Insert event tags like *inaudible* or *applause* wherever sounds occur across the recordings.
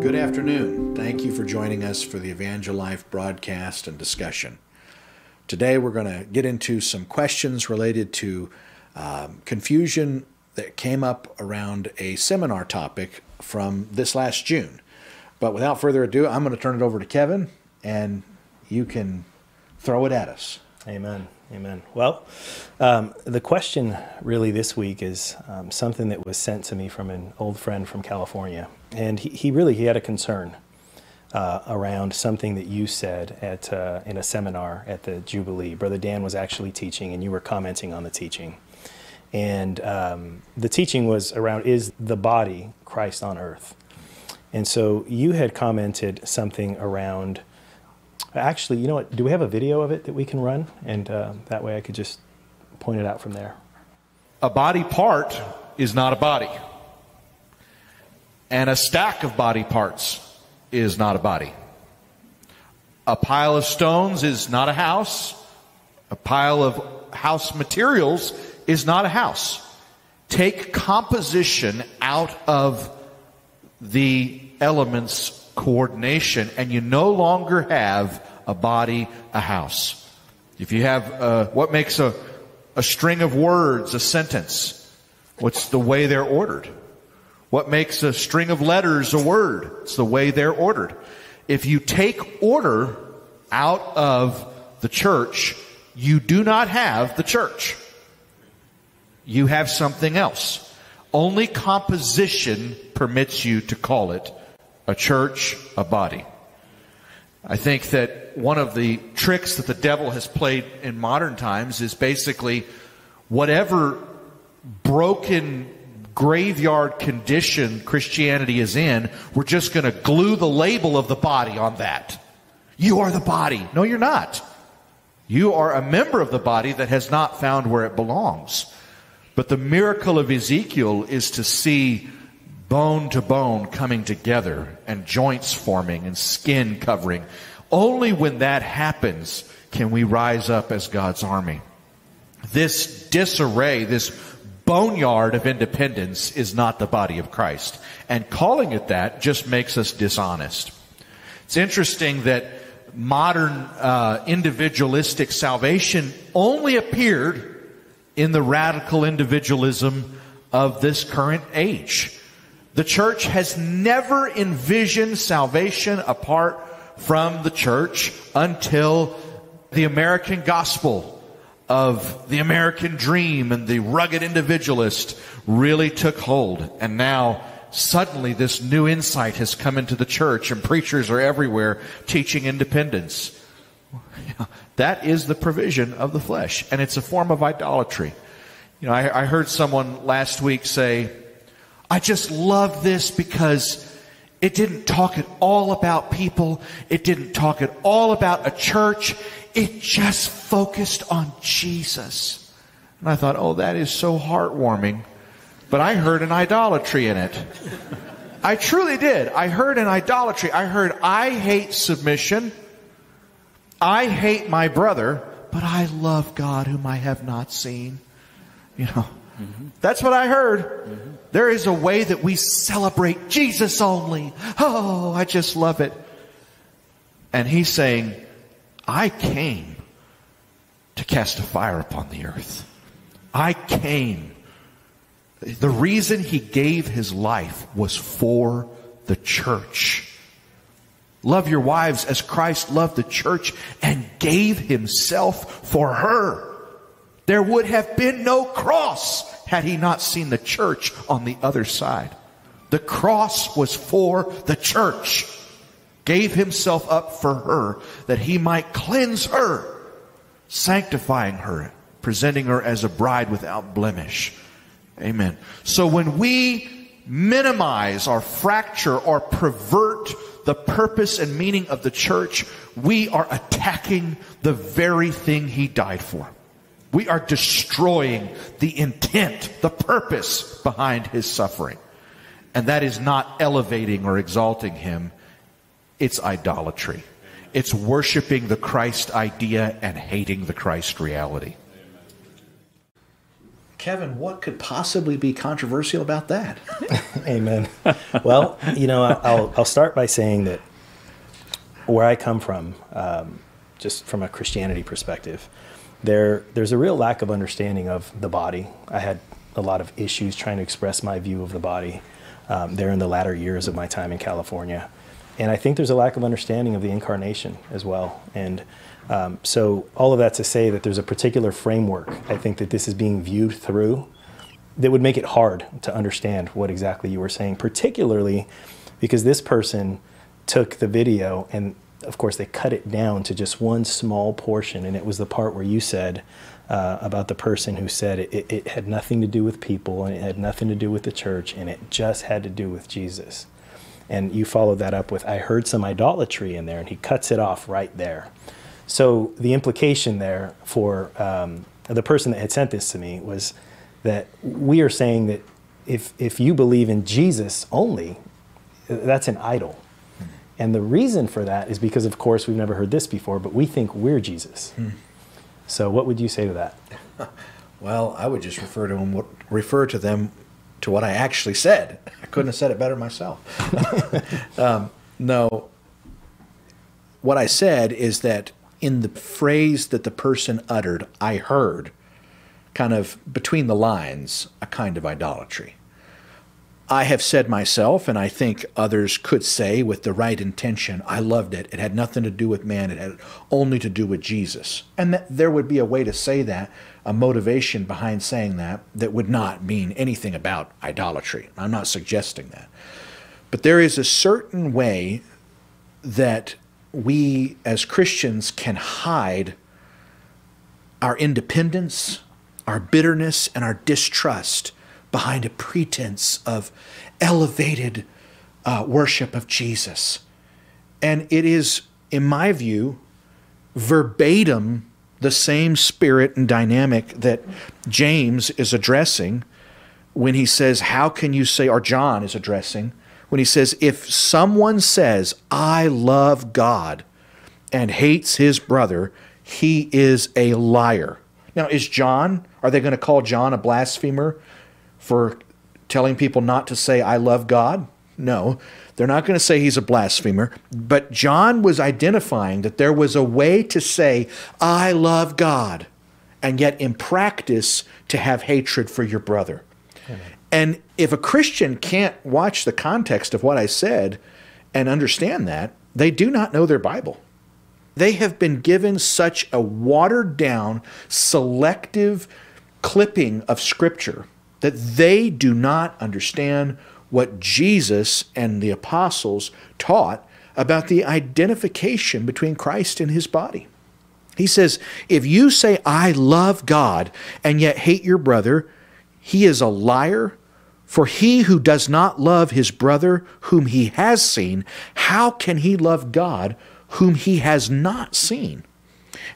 Good afternoon. Thank you for joining us for the Evangel Life broadcast and discussion. Today we're going to get into some questions related to um, confusion that came up around a seminar topic from this last June. But without further ado, I'm going to turn it over to Kevin and you can throw it at us. Amen. Amen. Well, um, the question really this week is um, something that was sent to me from an old friend from California, and he, he really he had a concern uh, around something that you said at uh, in a seminar at the Jubilee. Brother Dan was actually teaching, and you were commenting on the teaching, and um, the teaching was around is the body Christ on earth, and so you had commented something around Actually, you know what? Do we have a video of it that we can run? And uh, that way I could just point it out from there. A body part is not a body. And a stack of body parts is not a body. A pile of stones is not a house. A pile of house materials is not a house. Take composition out of the elements coordination, and you no longer have a body, a house. If you have uh, what makes a, a string of words a sentence, what's the way they're ordered? What makes a string of letters a word? It's the way they're ordered. If you take order out of the church, you do not have the church. You have something else. Only composition permits you to call it a church, a body. I think that one of the tricks that the devil has played in modern times is basically whatever broken graveyard condition Christianity is in, we're just going to glue the label of the body on that. You are the body. No, you're not. You are a member of the body that has not found where it belongs. But the miracle of Ezekiel is to see bone to bone coming together and joints forming and skin covering. Only when that happens can we rise up as God's army. This disarray, this boneyard of independence is not the body of Christ. And calling it that just makes us dishonest. It's interesting that modern uh, individualistic salvation only appeared in the radical individualism of this current age. The church has never envisioned salvation apart from the church until the American gospel of the American dream and the rugged individualist really took hold. And now suddenly this new insight has come into the church and preachers are everywhere teaching independence. *laughs* That is the provision of the flesh and it's a form of idolatry. You know, I, I heard someone last week say, I just love this because it didn't talk at all about people. It didn't talk at all about a church. It just focused on Jesus. And I thought, oh, that is so heartwarming. But I heard an idolatry in it. I truly did. I heard an idolatry. I heard, I hate submission. I hate my brother, but I love God whom I have not seen. You know, mm-hmm. that's what I heard. Mm-hmm. There is a way that we celebrate Jesus only. Oh, I just love it. And he's saying, I came to cast a fire upon the earth. I came. The reason he gave his life was for the church. Love your wives as Christ loved the church and gave himself for her. There would have been no cross had he not seen the church on the other side. The cross was for the church. Gave himself up for her that he might cleanse her, sanctifying her, presenting her as a bride without blemish. Amen. So when we minimize or fracture or pervert the purpose and meaning of the church, we are attacking the very thing he died for. We are destroying the intent, the purpose behind his suffering. And that is not elevating or exalting him. It's idolatry. It's worshiping the Christ idea and hating the Christ reality. Kevin, what could possibly be controversial about that? *laughs* Amen. Well, you know, I'll, I'll start by saying that where I come from, um, just from a Christianity perspective, there there's a real lack of understanding of the body. I had a lot of issues trying to express my view of the body um, there in the latter years of my time in California, and I think there's a lack of understanding of the incarnation as well. And um, so all of that to say that there's a particular framework I think that this is being viewed through that would make it hard to understand what exactly you were saying, particularly because this person took the video and of course they cut it down to just one small portion and it was the part where you said uh, about the person who said it, it, had nothing to do with people and it had nothing to do with the church and it just had to do with jesus and you followed that up with i heard some idolatry in there and he cuts it off right there so the implication there for um, the person that had sent this to me was that we are saying that if, if you believe in jesus only that's an idol and the reason for that is because, of course, we've never heard this before, but we think we're Jesus. Hmm. So, what would you say to that? *laughs* well, I would just refer to them, refer to them to what I actually said. I couldn't have said it better myself. *laughs* um, no, what I said is that in the phrase that the person uttered, I heard, kind of between the lines, a kind of idolatry. I have said myself, and I think others could say with the right intention, I loved it. It had nothing to do with man, it had only to do with Jesus. And that there would be a way to say that, a motivation behind saying that, that would not mean anything about idolatry. I'm not suggesting that. But there is a certain way that we as Christians can hide our independence, our bitterness, and our distrust behind a pretense of elevated uh, worship of Jesus. And it is, in my view, verbatim the same spirit and dynamic that James is addressing when he says, How can you say, or John is addressing, when he says, If someone says, I love God and hates his brother, he is a liar. Now, is John, are they going to call John a blasphemer for telling people not to say, I love God? No, they're not going to say he's a blasphemer. But John was identifying that there was a way to say, I love God, and yet in practice to have hatred for your brother. And if a Christian can't watch the context of what I said and understand that, they do not know their Bible. They have been given such a watered down, selective clipping of Scripture that they do not understand what Jesus and the apostles taught about the identification between Christ and his body. He says, If you say, I love God, and yet hate your brother, he is a liar. For he who does not love his brother whom he has seen, how can he love God whom he has not seen?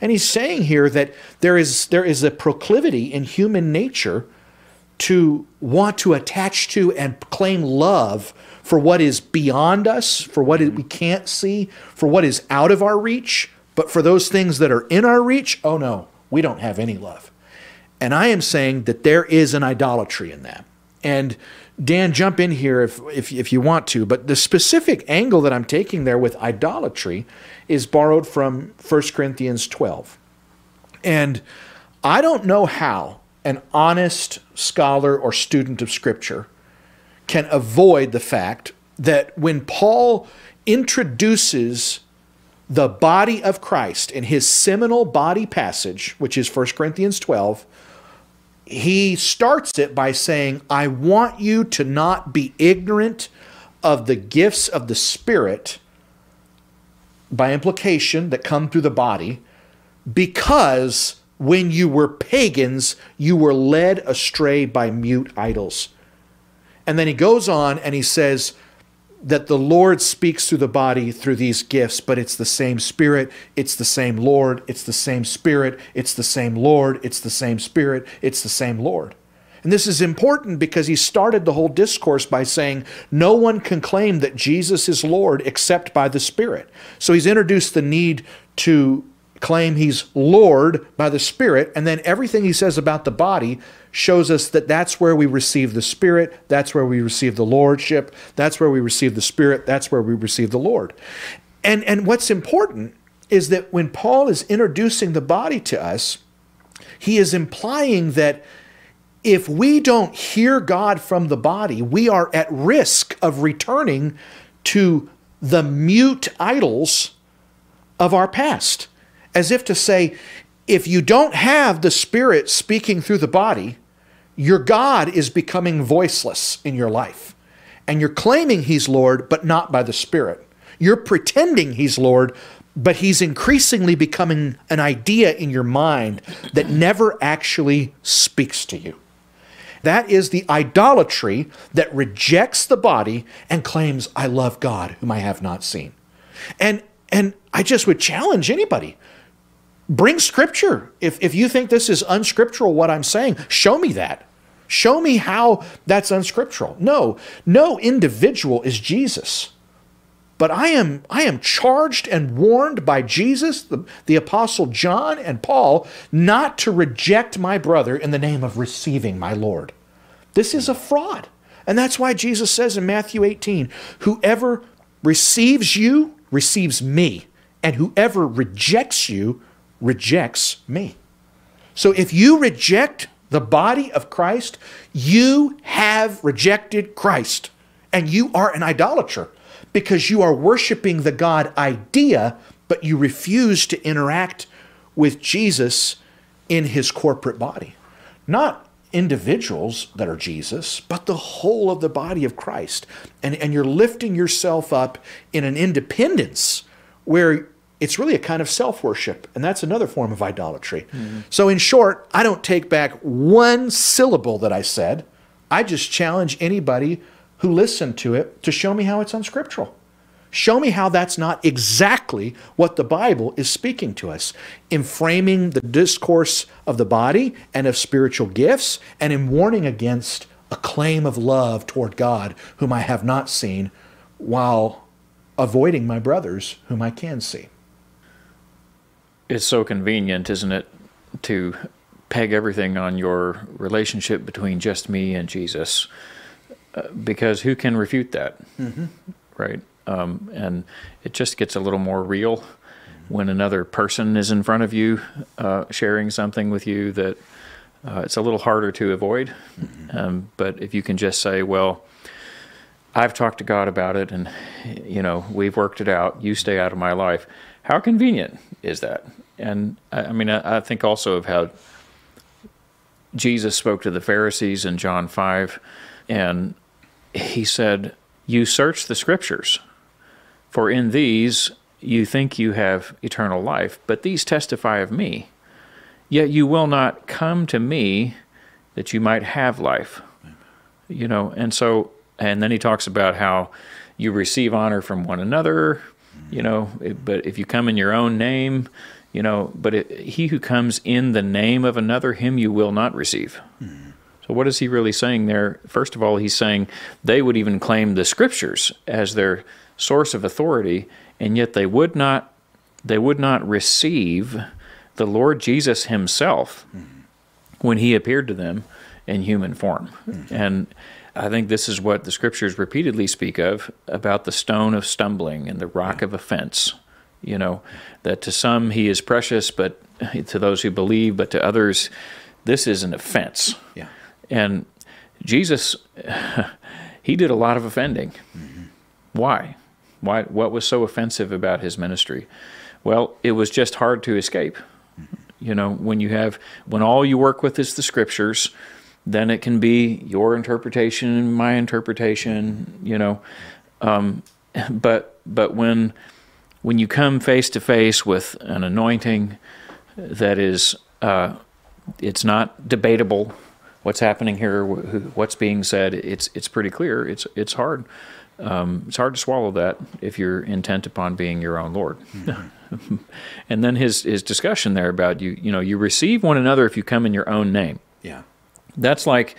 And he's saying here that there is, there is a proclivity in human nature to want to attach to and claim love for what is beyond us, for what we mm-hmm. can't see, for what is out of our reach. But for those things that are in our reach, oh no, we don't have any love. And I am saying that there is an idolatry in that. And Dan, jump in here if, if, if you want to. But the specific angle that I'm taking there with idolatry is borrowed from 1 Corinthians 12. And I don't know how an honest scholar or student of Scripture can avoid the fact that when Paul introduces the body of Christ in his seminal body passage, which is 1 Corinthians 12, he starts it by saying, I want you to not be ignorant of the gifts of the Spirit, by implication, that come through the body, because when you were pagans, you were led astray by mute idols. And then he goes on and he says that the Lord speaks through the body through these gifts, but it's the same Spirit, it's the same Lord, it's the same Spirit, it's the same Lord, it's the same Spirit, it's the same Lord. And this is important because he started the whole discourse by saying, No one can claim that Jesus is Lord except by the Spirit. So he's introduced the need to claim he's Lord by the Spirit, and then everything he says about the body shows us that that's where we receive the Spirit, that's where we receive the Lordship, that's where we receive the Spirit, that's where we receive the Lord. And, and what's important is that when Paul is introducing the body to us, he is implying that if we don't hear God from the body, we are at risk of returning to the mute idols of our past. As if to say, if you don't have the Spirit speaking through the body, your God is becoming voiceless in your life. And you're claiming He's Lord, but not by the Spirit. You're pretending He's Lord, but He's increasingly becoming an idea in your mind that never actually speaks to you. That is the idolatry that rejects the body and claims, I love God, whom I have not seen. And, and I just would challenge anybody bring scripture. If, if you think this is unscriptural, what I'm saying, show me that. Show me how that's unscriptural. No, no individual is Jesus. But I am, I am charged and warned by Jesus, the, the Apostle John, and Paul not to reject my brother in the name of receiving my Lord. This is a fraud. And that's why Jesus says in Matthew 18 whoever receives you receives me, and whoever rejects you rejects me. So if you reject the body of Christ, you have rejected Christ, and you are an idolater because you are worshiping the God idea, but you refuse to interact with Jesus in his corporate body. Not individuals that are Jesus, but the whole of the body of Christ. And, and you're lifting yourself up in an independence where it's really a kind of self worship. And that's another form of idolatry. Mm-hmm. So, in short, I don't take back one syllable that I said. I just challenge anybody who listened to it to show me how it's unscriptural. Show me how that's not exactly what the Bible is speaking to us in framing the discourse of the body and of spiritual gifts and in warning against a claim of love toward God whom I have not seen while avoiding my brothers whom I can see. It's so convenient, isn't it, to peg everything on your relationship between just me and Jesus? Uh, because who can refute that? Mm-hmm. Right? Um, and it just gets a little more real when another person is in front of you uh, sharing something with you that uh, it's a little harder to avoid. Mm-hmm. Um, but if you can just say, well, I've talked to God about it and, you know, we've worked it out, you stay out of my life. How convenient is that? And I, I mean, I, I think also of how Jesus spoke to the Pharisees in John 5, and he said, You search the scriptures for in these you think you have eternal life, but these testify of me. Yet you will not come to me that you might have life. You know, and so, and then he talks about how you receive honor from one another, you know, but if you come in your own name, you know, but it, he who comes in the name of another, him you will not receive. Mm. So, what is he really saying there? First of all, he's saying they would even claim the scriptures as their source of authority, and yet they would not they would not receive the Lord Jesus himself mm-hmm. when he appeared to them in human form. Mm-hmm. And I think this is what the scriptures repeatedly speak of about the stone of stumbling and the rock of offense. You know, that to some he is precious, but to those who believe, but to others, this is an offense. Yeah. And Jesus, *laughs* he did a lot of offending. Mm-hmm. Why? Why, what was so offensive about his ministry? Well, it was just hard to escape. You know, when you have, when all you work with is the scriptures, then it can be your interpretation and my interpretation, you know. Um, but, but when, when you come face to face with an anointing that is, uh, it's not debatable what's happening here, what's being said, it's, it's pretty clear. It's, it's hard um, it's hard to swallow that if you're intent upon being your own Lord. Mm-hmm. *laughs* and then his his discussion there about you, you know, you receive one another if you come in your own name. Yeah, that's like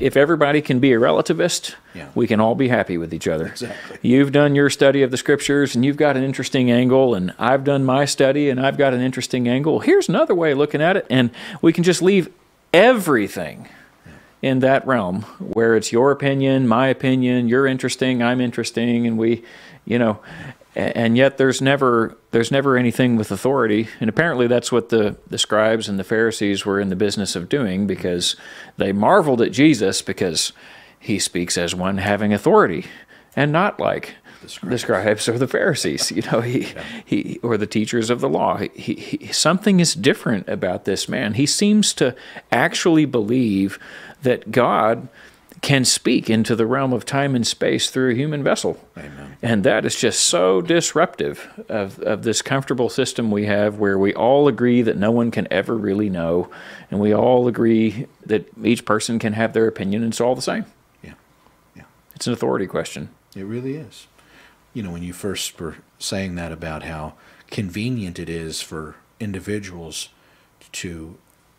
if everybody can be a relativist, Yeah. we can all be happy with each other. Exactly. You've done your study of the scriptures and you've got an interesting angle, and I've done my study and I've got an interesting angle. Here's another way of looking at it, and we can just leave everything in that realm where it's your opinion, my opinion, you're interesting, I'm interesting, and we, you know, and yet there's never there's never anything with authority, and apparently that's what the the scribes and the Pharisees were in the business of doing because they marveled at Jesus because he speaks as one having authority and not like the scribes or the Pharisees, you know, he, he or the teachers of the law. He, he, something is different about this man. He seems to actually believe that God can speak into the realm of time and space through a human vessel. Amen. And that is just so disruptive of, of this comfortable system we have where we all agree that no one can ever really know, and we all agree that each person can have their opinion and it's all the same. Yeah. Yeah. It's an authority question. It really is. You know, when you first were saying that about how convenient it is for individuals to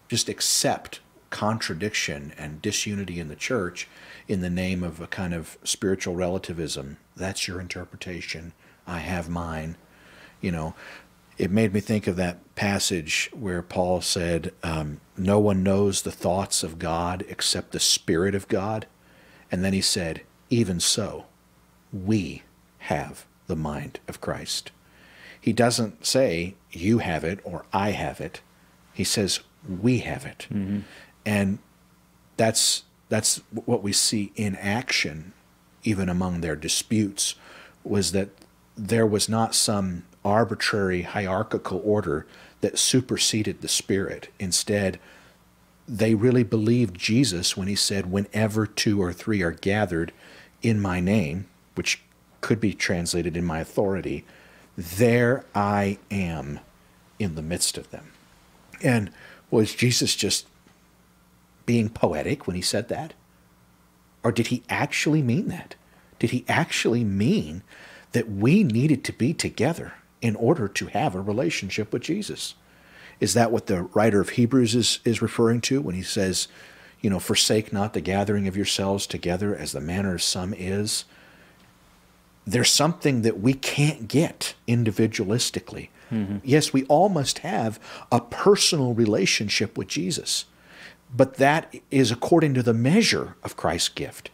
just accept contradiction and disunity in the church in the name of a kind of spiritual relativism. That's your interpretation. I have mine. You know, it made me think of that passage where Paul said, um, No one knows the thoughts of God except the Spirit of God. And then he said, Even so, we have the mind of Christ. He doesn't say, You have it or I have it. He says, We have it. And that's that's what we see in action even among their disputes was that there was not some arbitrary hierarchical order that superseded the spirit. Instead they really believed Jesus when he said whenever two or three are gathered in my name which could be translated in my authority there I am in the midst of them. And was Jesus just being poetic when he said that? Or did he actually mean that? Did he actually mean that we needed to be together in order to have a relationship with Jesus? Is that what the writer of Hebrews is, is referring to when he says, you know, forsake not the gathering of yourselves together as the manner of some is? There's something that we can't get individualistically. Mm-hmm. Yes, we all must have a personal relationship with Jesus. But that is according to the measure of Christ's gift.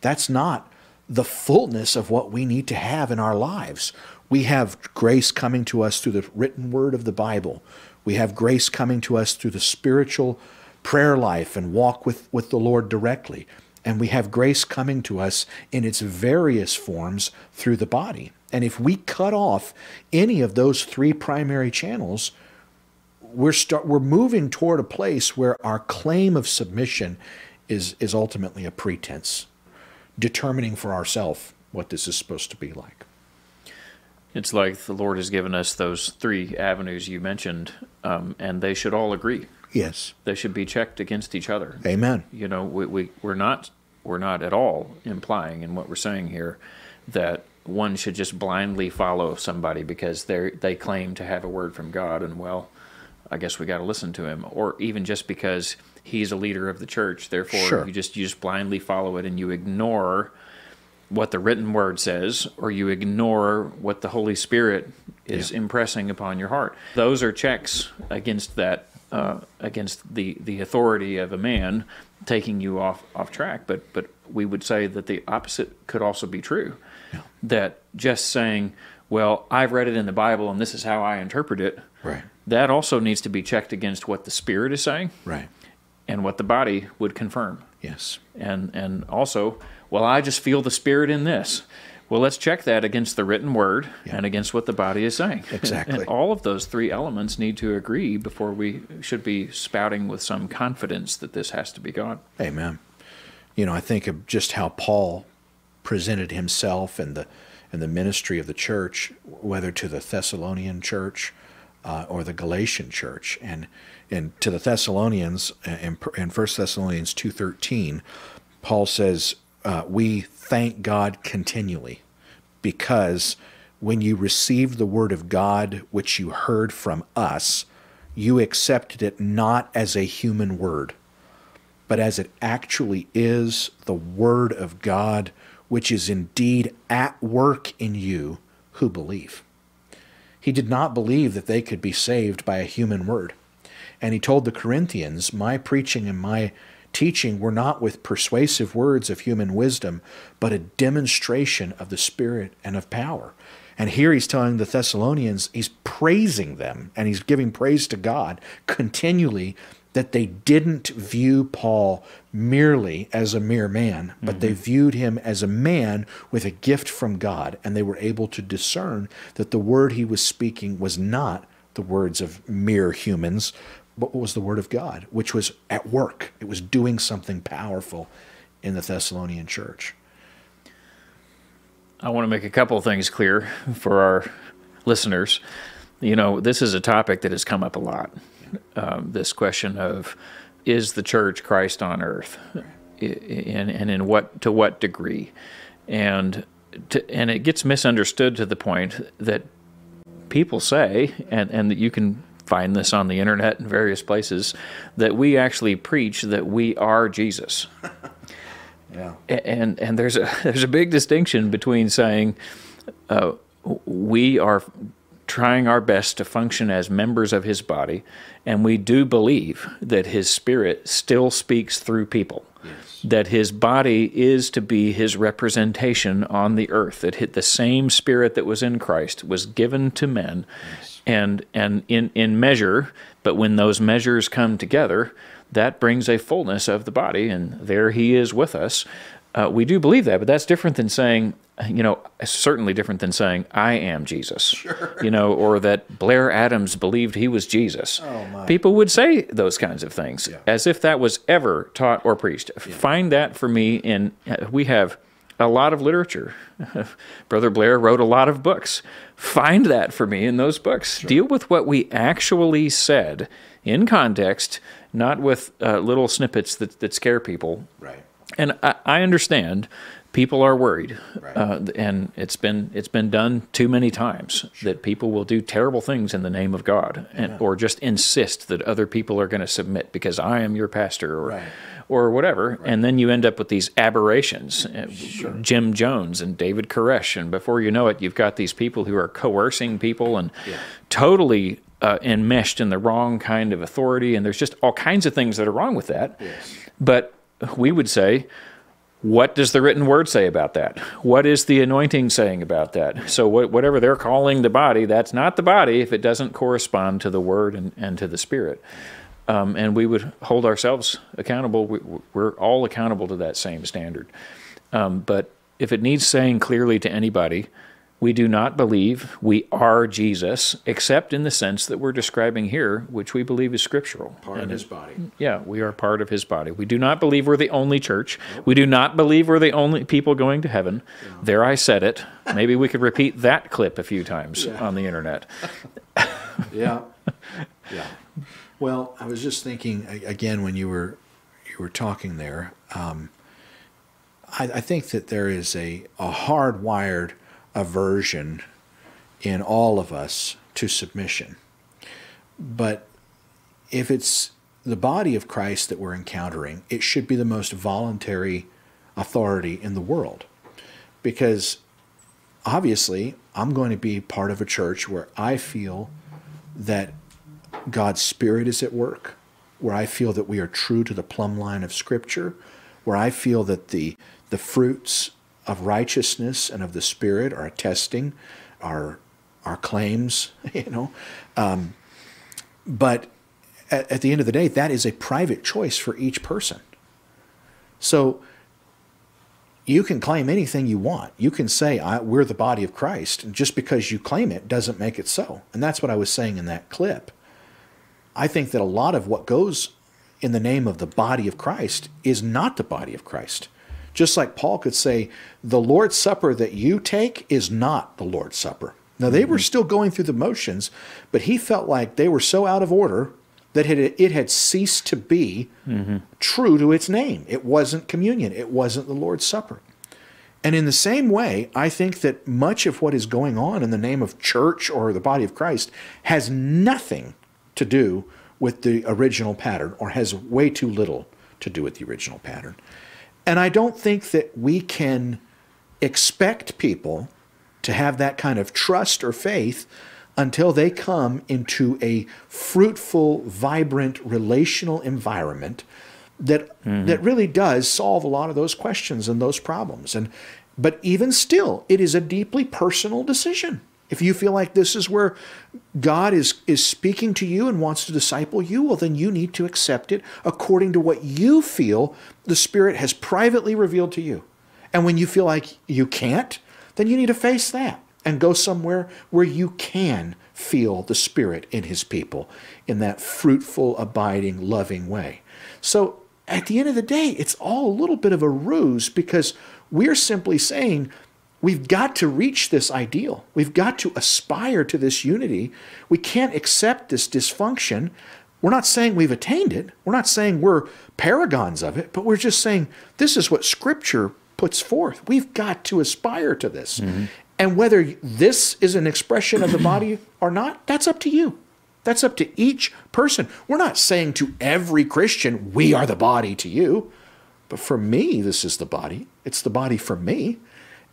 That's not the fullness of what we need to have in our lives. We have grace coming to us through the written word of the Bible. We have grace coming to us through the spiritual prayer life and walk with, with the Lord directly. And we have grace coming to us in its various forms through the body. And if we cut off any of those three primary channels, we're start we're moving toward a place where our claim of submission is is ultimately a pretense determining for ourselves what this is supposed to be like It's like the Lord has given us those three avenues you mentioned, um, and they should all agree. yes They should be checked against each other. amen You know, we, we we're not we're not at all implying in what we're saying here that one should just blindly follow somebody because they they claim to have a word from God, and well, I guess we got to listen to him, or even just because he's a leader of the church, therefore Sure. you just you just blindly follow it and you ignore what the written word says, or you ignore what the Holy Spirit is Yeah. impressing upon your heart. Those are checks against that, uh, against the, the authority of a man taking you off off track. But but we would say that the opposite could also be true. That just saying, "Well, I've read it in the Bible, and this is how I interpret it," right that also needs to be checked against what the Spirit is saying right. and what the body would confirm. Yes. And and also well i just feel the spirit in this. Well let's check that against the written word and against what the body is saying. *laughs* Exactly. and all of those three elements need to agree before we should be spouting with some confidence that this has to be god amen. You know i think of just how paul presented himself and the and the ministry of the church whether to the thessalonian church uh, or the galatian church and and to the thessalonians uh, in, in 1 thessalonians 2.13 paul says uh, we thank god continually because when you received the word of god which you heard from us you accepted it not as a human word but as it actually is the Word of God, which is indeed at work in you who believe. He did not believe that they could be saved by a human word. And he told the Corinthians, My preaching and my teaching were not with persuasive words of human wisdom, but a demonstration of the Spirit and of power. And here he's telling the Thessalonians, he's praising them and he's giving praise to God continually that they didn't view Paul merely as a mere man, but mm-hmm. they viewed him as a man with a gift from God, and they were able to discern that the word he was speaking was not the words of mere humans, but was the word of God, which was at work. It was doing something powerful in the Thessalonian church. I want to make a couple of things clear for our listeners. You know, this is a topic that has come up a lot um, this question of is the church Christ on earth, and, and in what to what degree, and to, and it gets misunderstood to the point that people say, and and that you can find this on the internet and various places, that we actually preach that we are Jesus. *laughs* yeah. And and there's a *laughs* there's a big distinction between saying uh, we are trying our best to function as members of his body, and we do believe that his spirit still speaks through people. Yes. That his body is to be his representation on the earth. That the same spirit that was in Christ was given to men, yes. and and in in measure. But when those measures come together, that brings a fullness of the body, and there he is with us. Uh, we do believe that, but that's different than saying, you know, certainly different than saying, I am Jesus. Sure. You know, or that Blair Adams believed he was Jesus. Oh, People would say those kinds of things yeah. as if that was ever taught or preached. Yeah. Find that for me in, we have a lot of literature. *laughs* Brother Blair wrote a lot of books. Find that for me in those books. Sure. Deal with what we actually said in context, not with uh, little snippets that, that scare people. Right and I, I understand people are worried, right. uh, and it's been it's been done too many times sure. that people will do terrible things in the name of God, and yeah. or just insist that other people are going to submit because I am your pastor, or right. or whatever, right. and then you end up with these aberrations, uh, sure. Jim Jones and David Koresh, and before you know it, you've got these people who are coercing people and yeah. totally. Uh, enmeshed in the wrong kind of authority, and there's just all kinds of things that are wrong with that. Yes. But we would say, what does the written word say about that? What is the anointing saying about that? So, whatever they're calling the body, that's not the body if it doesn't correspond to the word and, and to the spirit. Um, and we would hold ourselves accountable. We, are all accountable to that same standard. Um, but if it needs saying clearly to anybody, we do not believe we are Jesus, except in the sense that we're describing here, which we believe is scriptural. Part and of his body. Yeah, we are part of his body. We do not believe we're the only church. Nope. We do not believe we're the only people going to heaven. Yeah. There I said it. Maybe we could repeat that clip a few times yeah. on the internet. *laughs* yeah. Yeah. Well, I was just thinking again when you were you were talking there. Um, I, I think that there is a, a hardwired – aversion in all of us to submission. But if it's the body of Christ that we're encountering, it should be the most voluntary authority in the world. Because obviously, I'm going to be part of a church where I feel that God's Spirit is at work, where I feel that we are true to the plumb line of Scripture, where I feel that the, the fruits of righteousness and of the Spirit are attesting our our claims, *laughs* you know. Um, but at, at the end of the day, that is a private choice for each person. So you can claim anything you want. You can say we're the body of Christ, and just because you claim it doesn't make it so. And that's what I was saying in that clip. I think that a lot of what goes in the name of the body of Christ is not the body of Christ. Just like Paul could say, the Lord's Supper that you take is not the Lord's Supper. Now, they mm-hmm. were still going through the motions, but he felt like they were so out of order that it had ceased to be mm-hmm. true to its name. It wasn't communion, it wasn't the Lord's Supper. And in the same way, I think that much of what is going on in the name of church or the body of Christ has nothing to do with the original pattern or has way too little to do with the original pattern. And I don't think that we can expect people to have that kind of trust or faith until they come into a fruitful, vibrant, relational environment that mm-hmm. that really does solve a lot of those questions and those problems. And but even still, it is a deeply personal decision. If you feel like this is where God is, is speaking to you and wants to disciple you, well, then you need to accept it according to what you feel the Spirit has privately revealed to you. And when you feel like you can't, then you need to face that and go somewhere where you can feel the Spirit in His people in that fruitful, abiding, loving way. So at the end of the day, it's all a little bit of a ruse because we're simply saying, We've got to reach this ideal. We've got to aspire to this unity. We can't accept this dysfunction. We're not saying we've attained it. We're not saying we're paragons of it, but we're just saying this is what Scripture puts forth. We've got to aspire to this. Mm-hmm. And whether this is an expression of the *clears throat* body or not, that's up to you. That's up to each person. We're not saying to every Christian, we are the body to you. But for me, this is the body. It's the body for me.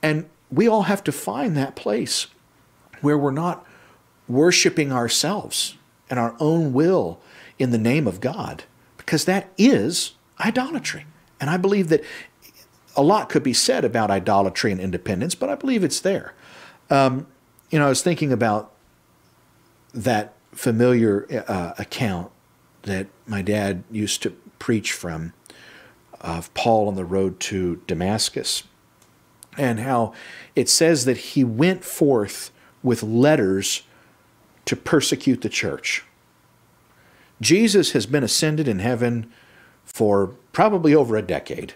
And we all have to find that place where we're not worshiping ourselves and our own will in the name of God, because that is idolatry. And I believe that a lot could be said about idolatry and independence, but I believe it's there. Um, you know, I was thinking about that familiar uh, account that my dad used to preach from of Paul on the road to Damascus and how it says that he went forth with letters to persecute the church. Jesus has been ascended in heaven for probably over a decade,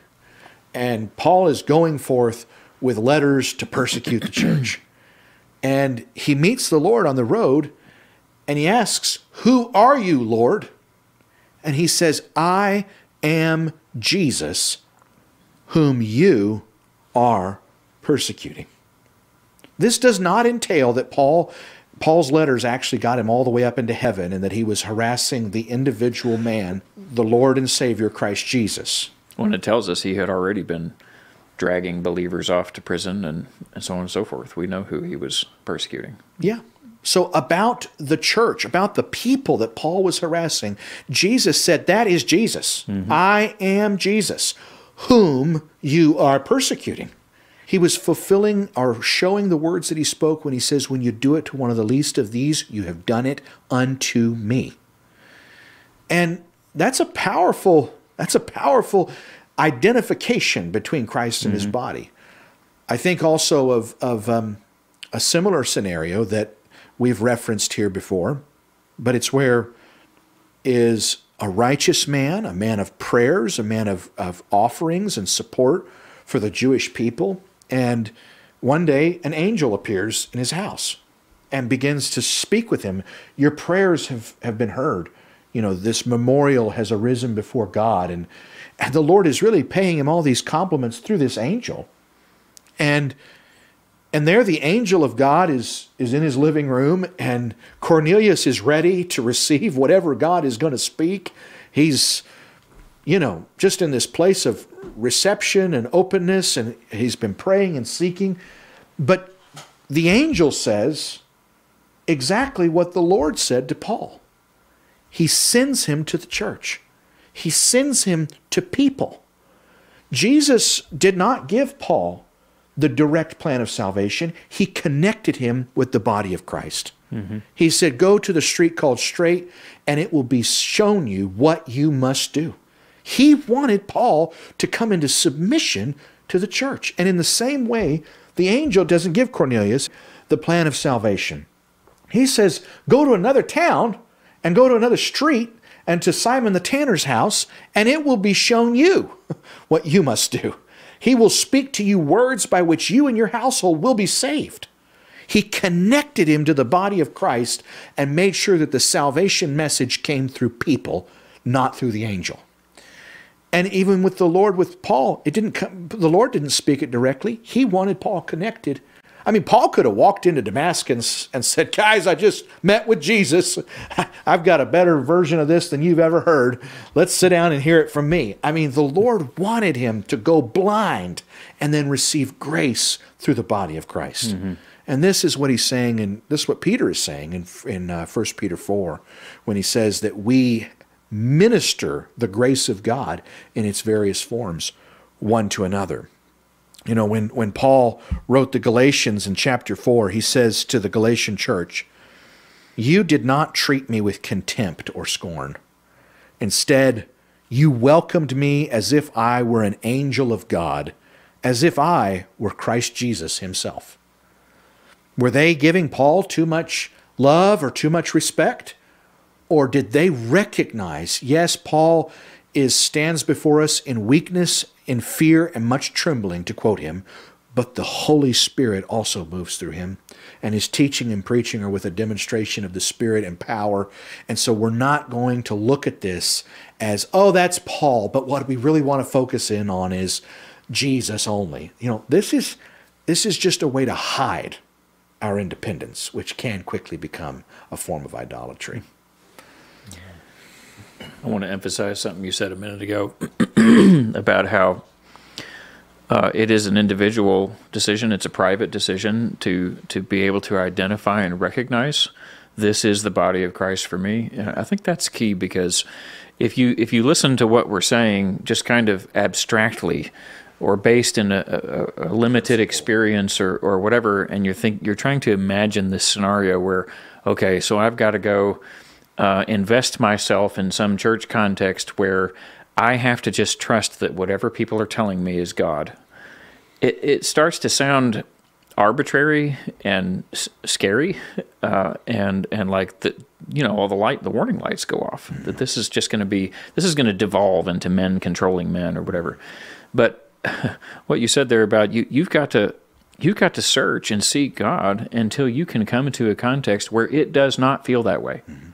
and Paul is going forth with letters to persecute the church. *clears throat* And he meets the Lord on the road and he asks, Who are you, Lord? And he says, I am Jesus, whom you are persecuting. This does not entail that Paul Paul's letters actually got him all the way up into heaven and that he was harassing the individual man, the Lord and Savior Christ Jesus. When it tells us he had already been dragging believers off to prison and, and so on and so forth. We know who he was persecuting. Yeah. So, about the church, about the people that Paul was harassing, Jesus said, That is Jesus. Mm-hmm. I am Jesus, whom you are persecuting. He was fulfilling or showing the words that he spoke when he says, When you do it to one of the least of these, you have done it unto me. And that's a powerful, that's a powerful identification between Christ and mm-hmm. his body. I think also of, of um, a similar scenario that we've referenced here before, but it's where is a righteous man, a man of prayers, a man of, of offerings and support for the Jewish people, and one day, an angel appears in his house and begins to speak with him. Your prayers have, have been heard. You know, this memorial has arisen before God. And, and the Lord is really paying him all these compliments through this angel. And and there the angel of God is, is in his living room, and Cornelius is ready to receive whatever God is going to speak. He's you know, just in this place of reception and openness, and he's been praying and seeking. But the angel says exactly what the Lord said to Paul. He sends him to the church, he sends him to people. Jesus did not give Paul the direct plan of salvation, he connected him with the body of Christ. Mm-hmm. He said, Go to the street called Straight, and it will be shown you what you must do. He wanted Paul to come into submission to the church. And in the same way, the angel doesn't give Cornelius the plan of salvation. He says, Go to another town and go to another street and to Simon the tanner's house, and it will be shown you *laughs* what you must do. He will speak to you words by which you and your household will be saved. He connected him to the body of Christ and made sure that the salvation message came through people, not through the angel. And even with the Lord, with Paul, it didn't come, the Lord didn't speak it directly. He wanted Paul connected. I mean, Paul could have walked into Damascus and said, Guys, I just met with Jesus. *laughs* I've got a better version of this than you've ever heard. Let's sit down and hear it from me. I mean, the Lord wanted him to go blind and then receive grace through the body of Christ. Mm-hmm. And this is what he's saying, and this is what Peter is saying in, in uh, 1 Peter 4 when he says that we minister the grace of God in its various forms one to another. You know, when, when Paul wrote the Galatians in chapter 4, he says to the Galatian church, You did not treat me with contempt or scorn. Instead, you welcomed me as if I were an angel of God, as if I were Christ Jesus himself. Were they giving Paul too much love or too much respect? Or did they recognize, yes, Paul is stands before us in weakness, in fear, and much trembling, to quote him, but the Holy Spirit also moves through him. And his teaching and preaching are with a demonstration of the Spirit and power. And so we're not going to look at this as, oh, that's Paul. But what we really want to focus in on is Jesus only. You know, this is this is just a way to hide our independence, which can quickly become a form of idolatry. I want to emphasize something you said a minute ago *clears throat* about how uh, it is an individual decision. It's a private decision to to be able to identify and recognize this is the body of Christ for me. And I think that's key because if you if you listen to what we're saying just kind of abstractly or based in a, a, a limited experience or, or whatever, and you're think you're trying to imagine this scenario where okay, so I've got to go uh, invest myself in some church context where I have to just trust that whatever people are telling me is God. It, it starts to sound arbitrary and s- scary, *laughs* uh, and and like the you know all the light the warning lights go off that this is just going to be this is going to devolve into men controlling men or whatever. But *laughs* what you said there about you you've got to you've got to search and seek God until you can come into a context where it does not feel that way. Mm-hmm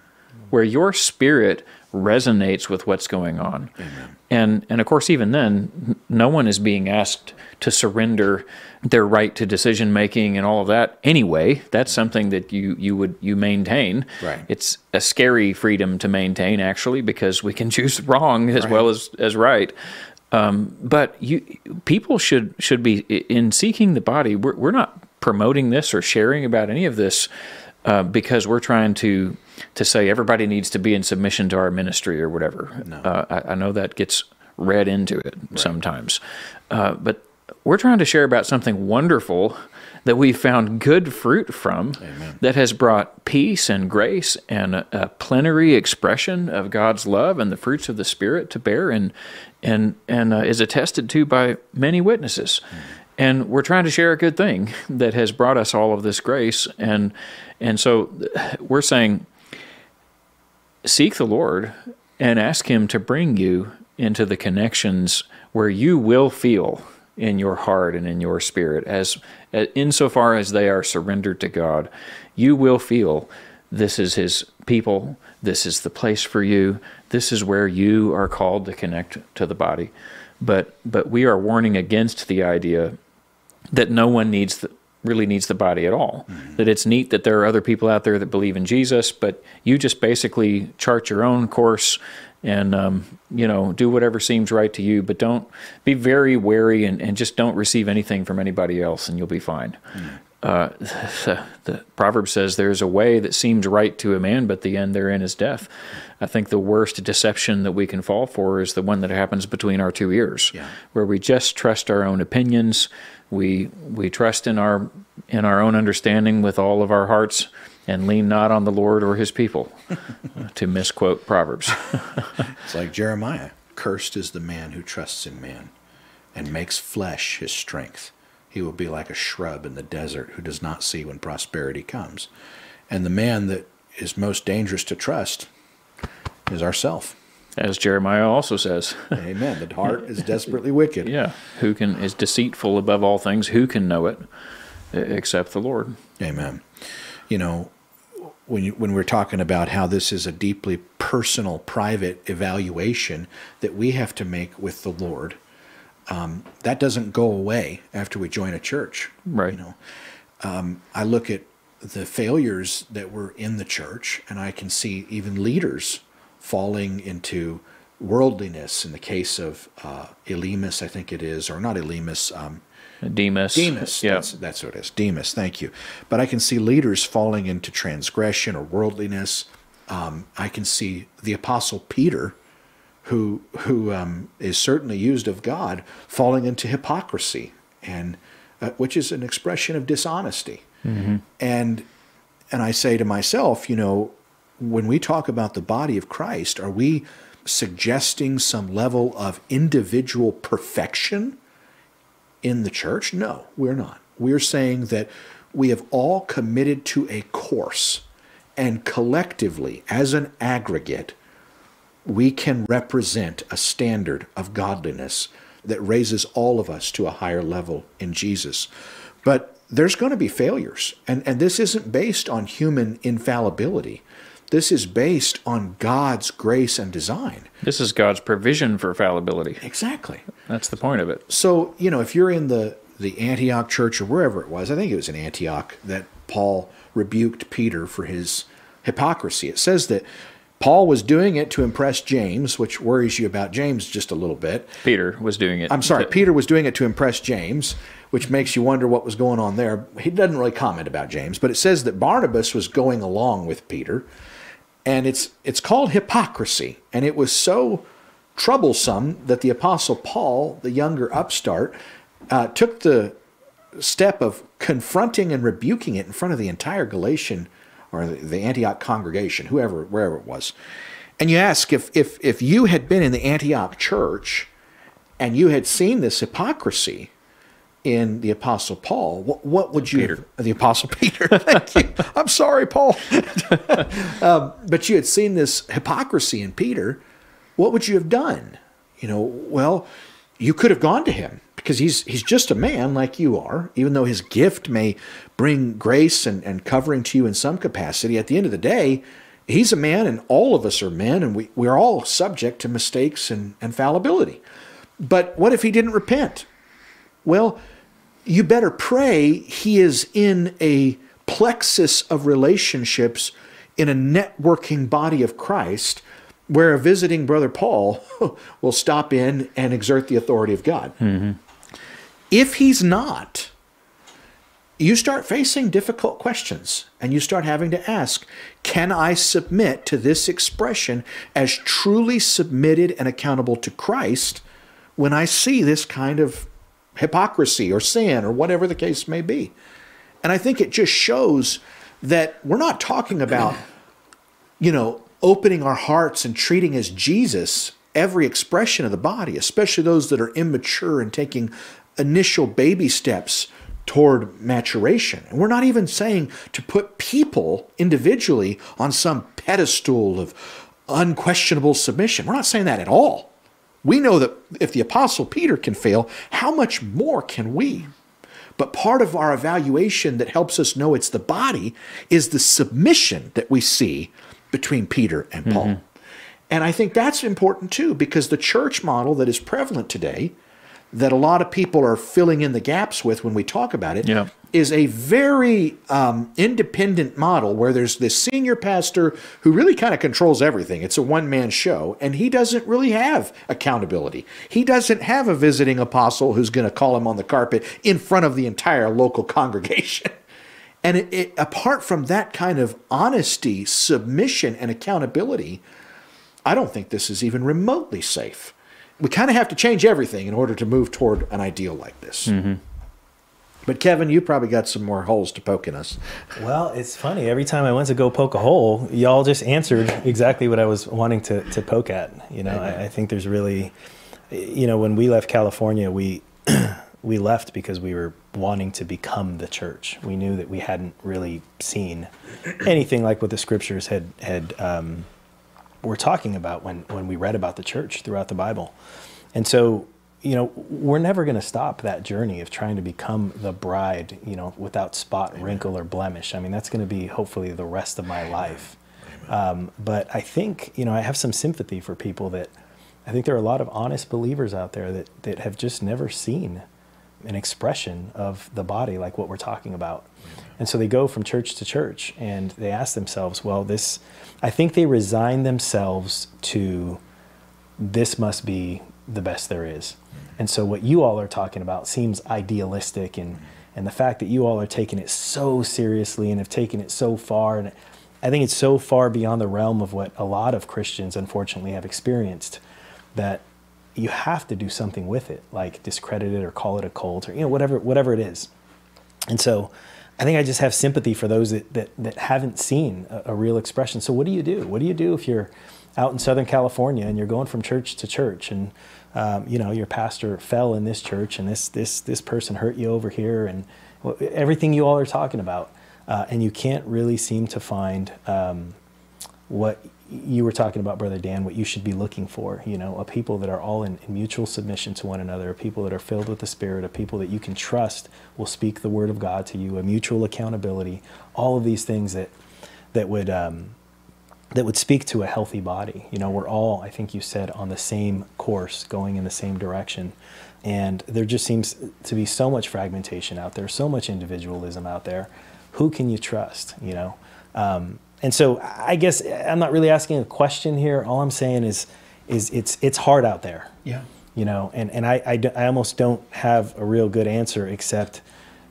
where your spirit resonates with what's going on. Amen. And and of course even then no one is being asked to surrender their right to decision making and all of that anyway. That's something that you you would you maintain. Right. It's a scary freedom to maintain actually because we can *laughs* choose wrong as right. well as as right. Um, but you people should should be in seeking the body. We're we're not promoting this or sharing about any of this uh, because we're trying to to say everybody needs to be in submission to our ministry or whatever. No. Uh, I, I, know that gets read into it right. sometimes, uh, but we're trying to share about something wonderful that we found good fruit from Amen. that has brought peace and grace and a, a, plenary expression of God's love and the fruits of the Spirit to bear and and and uh, is attested to by many witnesses. Mm. And we're trying to share a good thing *laughs* that has brought us all of this grace and and so we're saying seek the Lord and ask Him to bring you into the connections where you will feel in your heart and in your spirit, as insofar as they are surrendered to God, you will feel this is His people, this is the place for you, this is where you are called to connect to the body. But but we are warning against the idea that no one needs the, really needs the body at all. Mm-hmm. That it's neat that there are other people out there that believe in Jesus, but you just basically chart your own course and um, you know do whatever seems right to you but don't be very wary and, and just don't receive anything from anybody else and you'll be fine mm. uh, the, the proverb says there's a way that seems right to a man but the end therein is death i think the worst deception that we can fall for is the one that happens between our two ears yeah. where we just trust our own opinions we we trust in our in our own understanding with all of our hearts and lean not on the Lord or his people, *laughs* to misquote Proverbs. *laughs* it's like Jeremiah Cursed is the man who trusts in man and makes flesh his strength. He will be like a shrub in the desert who does not see when prosperity comes. And the man that is most dangerous to trust is ourself. As Jeremiah also says. *laughs* Amen. The heart is *laughs* desperately wicked. Yeah. Who can is deceitful above all things? Who can know it except the Lord? Amen. You know, when you, when we're talking about how this is a deeply personal, private evaluation that we have to make with the Lord, um, that doesn't go away after we join a church. Right. You know, um, I look at the failures that were in the church, and I can see even leaders falling into worldliness. In the case of uh, Elymas, I think it is, or not Elymas, um, Demas. Demas. Yeah. That's, that's what it is. Demas. Thank you. But I can see leaders falling into transgression or worldliness. Um, I can see the apostle Peter, who who um, is certainly used of God, falling into hypocrisy, and uh, which is an expression of dishonesty. And and I say to myself, you know, when we talk about the body of Christ, are we suggesting some level of individual perfection? in the church? No, we're not. We're saying that we have all committed to a course, and collectively, as an aggregate, we can represent a standard of godliness that raises all of us to a higher level in Jesus. But there's going to be failures, and, and this isn't based on human infallibility. This is based on God's grace and design. This is God's provision for fallibility. Exactly. That's the point of it. So, you know, if you're in the, the Antioch church or wherever it was, I think it was in Antioch that Paul rebuked Peter for his hypocrisy. It says that Paul was doing it to impress James, which worries you about James just a little bit. Peter was doing it. I'm sorry, to- Peter was doing it to impress James, which makes you wonder what was going on there. He doesn't really comment about James, but it says that Barnabas was going along with Peter, and it's it's called hypocrisy, and it was so troublesome that the apostle Paul, the younger upstart, uh, took the step of confronting and rebuking it in front of the entire Galatian or the, Antioch congregation, whoever, wherever it was. And you ask if, if, if you had been in the Antioch church and you had seen this hypocrisy in the Apostle Paul, what, what would you Peter. the Apostle Peter? *laughs* Thank you. I'm sorry, Paul. *laughs* um, but you had seen this hypocrisy in Peter. What would you have done? You know, well, you could have gone to him because he's he's just a man like you are, even though his gift may bring grace and, and covering to you in some capacity. At the end of the day, he's a man and all of us are men and we, we're all subject to mistakes and, and fallibility. But what if he didn't repent? Well, you better pray he is in a plexus of relationships in a networking body of Christ where a visiting brother Paul *laughs* will stop in and exert the authority of God. Mm-hmm. If he's not, you start facing difficult questions and you start having to ask Can I submit to this expression as truly submitted and accountable to Christ when I see this kind of hypocrisy or sin or whatever the case may be? And I think it just shows that we're not talking about, you know, opening our hearts and treating as Jesus every expression of the body, especially those that are immature and taking initial baby steps toward maturation. And we're not even saying to put people individually on some pedestal of unquestionable submission. We're not saying that at all. We know that if the Apostle Peter can fail, how much more can we? But part of our evaluation that helps us know it's the body is the submission that we see between Peter and Paul. Mm-hmm. And I think that's important too, because the church model that is prevalent today, that a lot of people are filling in the gaps with when we talk about it, Yeah. is a very um, independent model where there's this senior pastor who really kind of controls everything. It's a one man show, and he doesn't really have accountability. He doesn't have a visiting apostle who's going to call him on the carpet in front of the entire local *laughs* congregation. And it, it, apart from that kind of honesty, submission, and accountability, I don't think this is even remotely safe. We kind of have to change everything in order to move toward an ideal like this. But Kevin, you probably got some more holes to poke in us. Well, it's funny. Every time I went to go poke a hole, y'all just answered exactly what I was wanting to, to poke at. You know, I, I think there's really, you know, when we left California, we *clears throat* we left because we were wanting to become the church. We knew that we hadn't really seen anything like what the scriptures had had um, were talking about when when we read about the church throughout the Bible, and so you know we're never going to stop that journey of trying to become the bride you know without spot wrinkle or blemish. I mean that's going to be hopefully the rest of my life. Um, but i think you know i have some sympathy for people that i think there are a lot of honest believers out there that that have just never seen an expression of the body, like what we're talking about. And so they go from church to church and they ask themselves, well, this, I think they resign themselves to this must be the best there is. And so what you all are talking about seems idealistic and, and the fact that you all are taking it so seriously and have taken it so far. And I think it's so far beyond the realm of what a lot of Christians, unfortunately, have experienced that you have to do something with it, like discredit it or call it a cult or, you know, whatever, whatever it is. And so I think I just have sympathy for those that, that, that haven't seen a, a real expression. So what do you do? What do you do if you're out in Southern California and you're going from church to church and um, you know your pastor fell in this church and this this this person hurt you over here and everything you all are talking about uh, and you can't really seem to find um, what you were talking about brother dan what you should be looking for you know a people that are all in, in mutual submission to one another a people that are filled with the spirit a people that you can trust will speak the word of god to you a mutual accountability all of these things that that would um, that would speak to a healthy body. You know, we're all, I think you said, on the same course, going in the same direction. And there just seems to be so much fragmentation out there, so much individualism out there. Who can you trust? You know, um, and so I guess I'm not really asking a question here. All I'm saying is, is it's it's hard out there. Yeah. You know, and and I I, I almost don't have a real good answer except,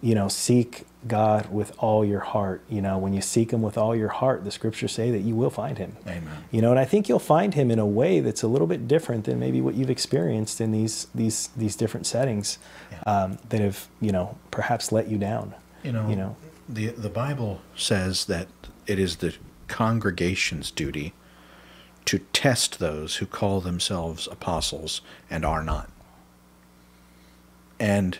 you know, seek God with all your heart. You know, when you seek Him with all your heart, the scriptures say that you will find Him. Amen. You know, and I think you'll find Him in a way that's a little bit different than maybe what you've experienced in these these these different settings Yeah. um, that have you know perhaps let you down. You know, You know. the the Bible says that it is the congregation's duty to test those who call themselves apostles and are not. And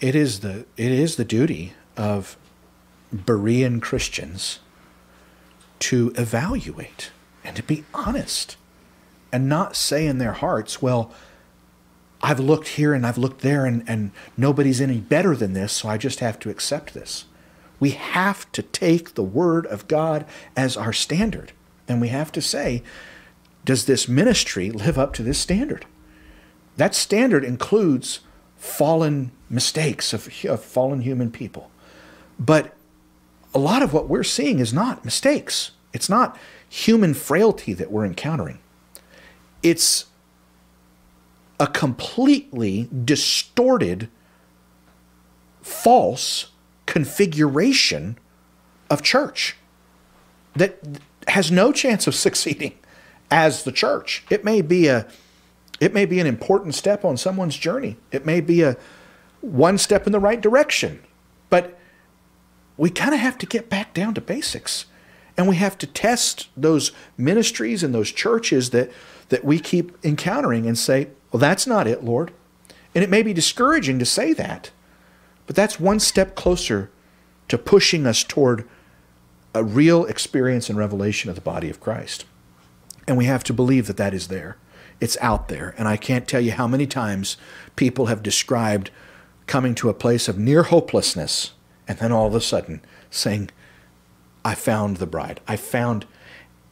it is the it is the duty of Berean Christians to evaluate and to be honest and not say in their hearts, well, I've looked here and I've looked there and, and nobody's any better than this, so I just have to accept this. We have to take the Word of God as our standard. And we have to say, does this ministry live up to this standard? That standard includes fallen mistakes of, of fallen human people. But a lot of what we're seeing is not mistakes. It's not human frailty that we're encountering. It's a completely distorted, false configuration of church that has no chance of *laughs* succeeding as the church. It may be a it may be an important step on someone's journey. It may be a one step in the right direction. But we kind of have to get back down to basics. And we have to test those ministries and those churches that, that we keep encountering and say, well, that's not it, Lord. And it may be discouraging to say that, but that's one step closer to pushing us toward a real experience and revelation of the body of Christ. And we have to believe that that is there. It's out there. And I can't tell you how many times people have described coming to a place of near hopelessness and then all of a sudden saying, I found the bride. I found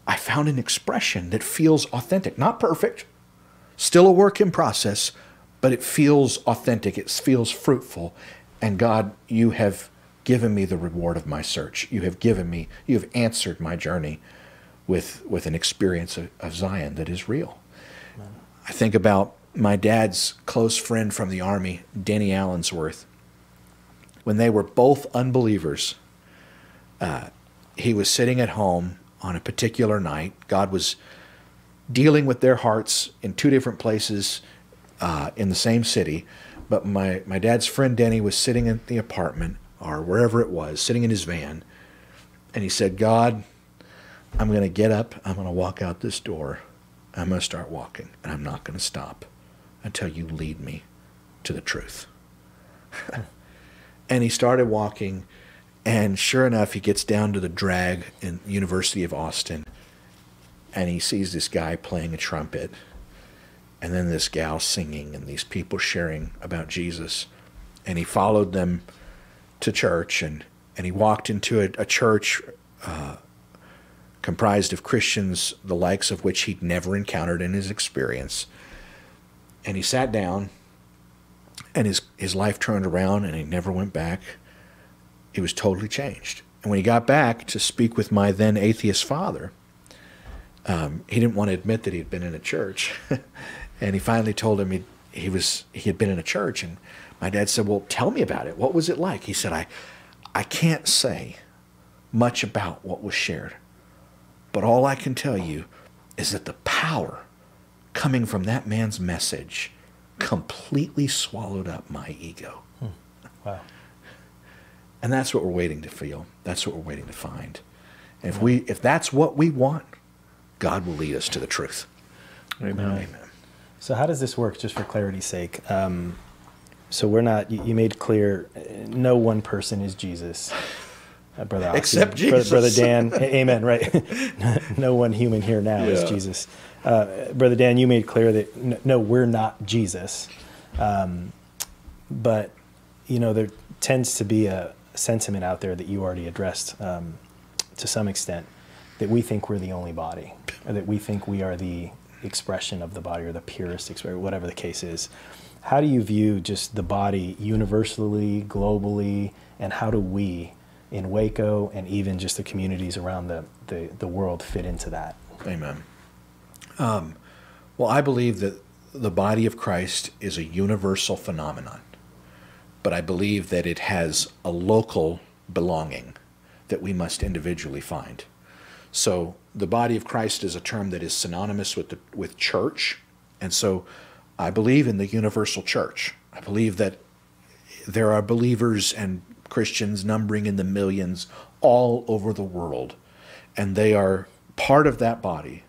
I found an expression that feels authentic, not perfect, still a work in process, but it feels authentic, it feels fruitful. And God, you have given me the reward of my search. You have given me, you have answered my journey with with an experience of, of Zion that is real. I think about my dad's close friend from the army, Denny Allensworth. When they were both unbelievers, uh, he was sitting at home on a particular night. God was dealing with their hearts in two different places uh, in the same city. But my, my dad's friend Denny was sitting in the apartment or wherever it was, sitting in his van. And he said, God, I'm going to get up. I'm going to walk out this door. I'm going to start walking. And I'm not going to stop until you lead me to the truth. *laughs* and he started walking. And sure enough, he gets down to the drag in University of Austin, and he sees this guy playing a trumpet, and then this gal singing, and these people sharing about Jesus. And he followed them to church, and, and he walked into a, a church uh, comprised of Christians, the likes of which he'd never encountered in his experience. And he sat down, and his, his life turned around and he never went back. He was totally changed. And when he got back to speak with my then atheist father, um, he didn't want to admit that he had been in a church. *laughs* and he finally told him he, he, was, he had been in a church. And my dad said, Well, tell me about it. What was it like? He said, I, I can't say much about what was shared. But all I can tell you is that the power coming from that man's message completely swallowed up my ego. Hmm. Wow. And that's what we're waiting to feel. That's what we're waiting to find. And if we if that's what we want, God will lead us to the truth. Amen. Amen. So how does this work, just for clarity's sake? Um, so we're not. You, you made clear, uh, no one person is Jesus. Uh, brother Asi, Except Brother- Jesus. Brother Dan, *laughs* amen, right? *laughs* no one human here now is Jesus. Uh, Brother Dan, you made clear that n- no, we're not Jesus. Um, but, you know, there tends to be a sentiment out there that you already addressed um, to some extent that we think we're the only body, or that we think we are the expression of the body or the purest expression, whatever the case is. How do you view just the body universally, globally, and how do we in Waco and even just the communities around the, the, the world fit into that? Amen. Um, well, I believe that the body of Christ is a universal phenomenon, but I believe that it has a local belonging that we must individually find. So, the body of Christ is a term that is synonymous with the, with church, and so I believe in the universal church. I believe that there are believers and Christians numbering in the millions all over the world, and they are part of that body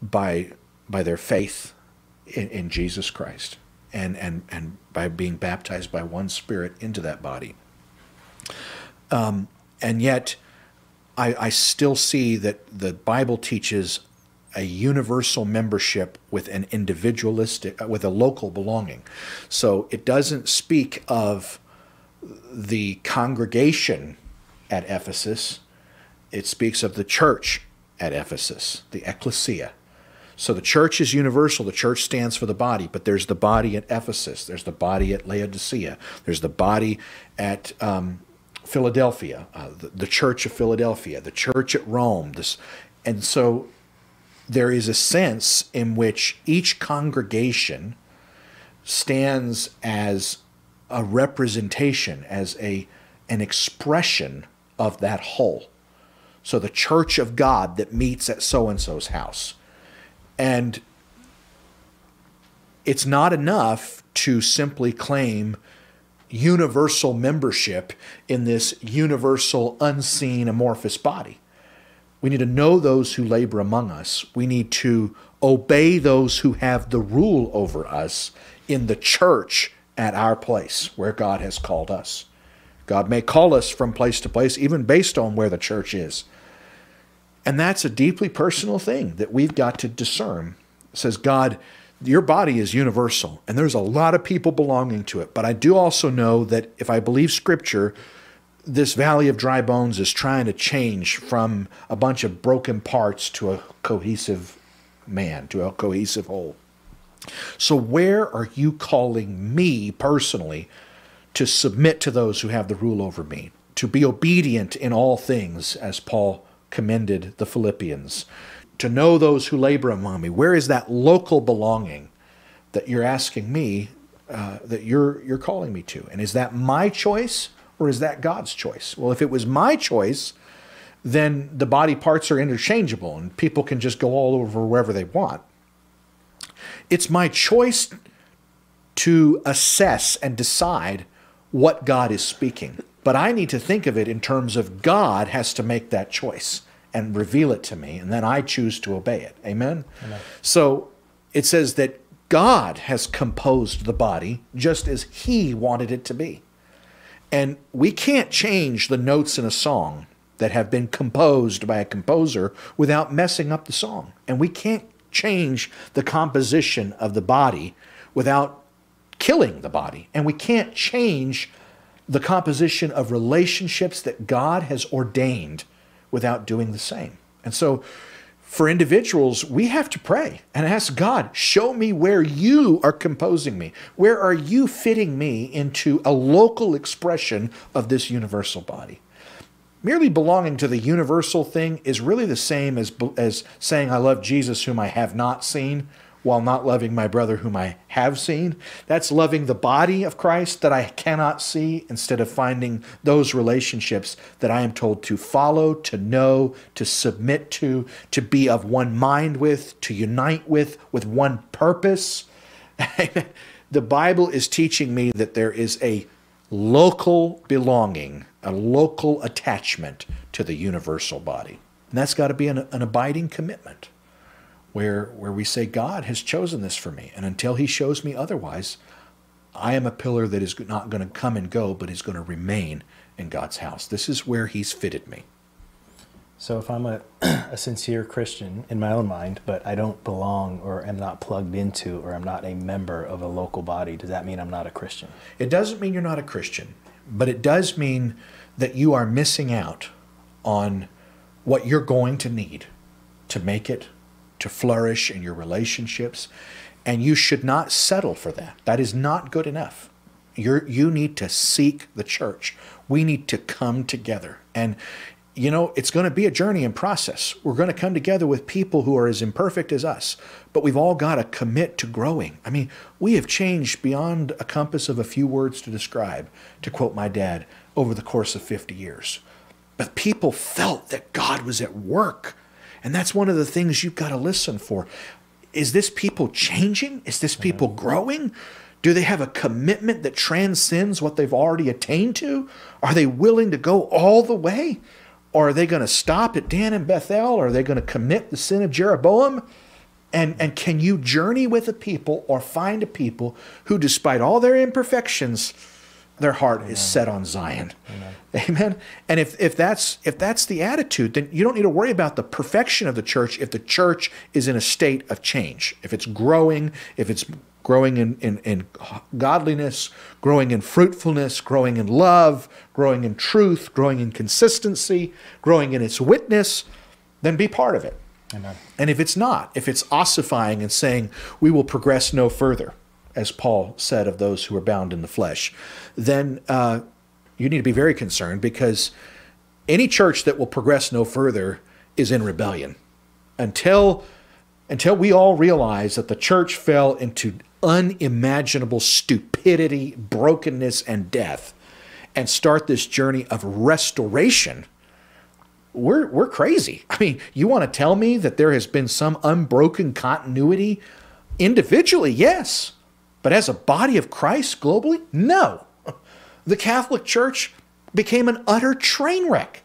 by by their faith in, in Jesus Christ and, and and by being baptized by one Spirit into that body. Um, and yet, I, I still see that the Bible teaches a universal membership with an individualistic, uh, with a local belonging. So it doesn't speak of the congregation at Ephesus, it speaks of the church at Ephesus, the ecclesia. So the church is universal. The church stands for the body, but there's the body at Ephesus. There's the body at Laodicea. There's the body at um, Philadelphia, uh, the, the church of Philadelphia, the church at Rome. This, and so there is a sense in which each congregation stands as a representation, as a an expression of that whole. So the church of God that meets at so and so's house. And it's not enough to simply claim universal membership in this universal, unseen, amorphous body. We need to know those who labor among us. We need to obey those who have the rule over us in the church at our place where God has called us. God may call us from place to place, even based on where the church is. And that's a deeply personal thing that we've got to discern. It says, God, your body is universal, and there's a lot of people belonging to it. But I do also know that if I believe Scripture, this valley of dry bones is trying to change from a bunch of broken parts to a cohesive man, to a cohesive whole. So, where are you calling me personally to submit to those who have the rule over me, to be obedient in all things, as Paul commended the Philippians, to know those who labor among me? Where is that local belonging that you're asking me, uh, that you're you're calling me to? And is that my choice or is that God's choice? Well, if it was my choice, then the body parts are interchangeable and people can just go all over wherever they want. It's my choice to assess and decide what God is speaking. But I need to think of it in terms of God has to make that choice and reveal it to me, and then I choose to obey it. Amen? So it says that God has composed the body just as He wanted it to be. And we can't change the notes in a song that have been composed by a composer without messing up the song. And we can't change the composition of the body without killing the body. And we can't change the composition of relationships that God has ordained without doing the same. And so, for individuals, we have to pray and ask God, show me where you are composing me. Where are you fitting me into a local expression of this universal body? Merely belonging to the universal thing is really the same as, as saying, I love Jesus, whom I have not seen, while not loving my brother whom I have seen. That's loving the body of Christ that I cannot see instead of finding those relationships that I am told to follow, to know, to submit to, to be of one mind with, to unite with, with one purpose. *laughs* the Bible is teaching me that there is a local belonging, a local attachment to the universal body. And that's got to be an, an abiding commitment where, where we say, God has chosen this for me. And until he shows me otherwise, I am a pillar that is not going to come and go, but is going to remain in God's house. This is where he's fitted me. So if I'm a, *clears throat* a sincere Christian in my own mind, but I don't belong or am not plugged into or I'm not a member of a local body, does that mean I'm not a Christian? It doesn't mean you're not a Christian, but it does mean that you are missing out on what you're going to need to make it to flourish in your relationships, and you should not settle for that. That is not good enough. you you need to seek the church. We need to come together. And, you know, it's going to be a journey and process. We're going to come together with people who are as imperfect as us, but we've all got to commit to growing. I mean, we have changed beyond a compass of a few words to describe, to quote my dad, over the course of 50 years. But people felt that God was at work and that's one of the things you've got to listen for. Is this people changing? Is this people growing? Do they have a commitment that transcends what they've already attained to? Are they willing to go all the way? Or are they going to stop at Dan and Bethel? Or are they going to commit the sin of Jeroboam? And, and can you journey with a people or find a people who, despite all their imperfections, their heart Amen. is set on Zion. Amen. Amen. And if, if that's if that's the attitude, then you don't need to worry about the perfection of the church if the church is in a state of change. If it's growing, if it's growing in, in, in godliness, growing in fruitfulness, growing in love, growing in truth, growing in consistency, growing in its witness, then be part of it. Amen. And if it's not, if it's ossifying and saying, we will progress no further, as Paul said of those who are bound in the flesh, then uh, you need to be very concerned because any church that will progress no further is in rebellion. Until, until we all realize that the church fell into unimaginable stupidity, brokenness, and death, and start this journey of restoration, we're, we're crazy. I mean, you want to tell me that there has been some unbroken continuity individually? Yes. But as a body of Christ globally, no. The Catholic Church became an utter train wreck.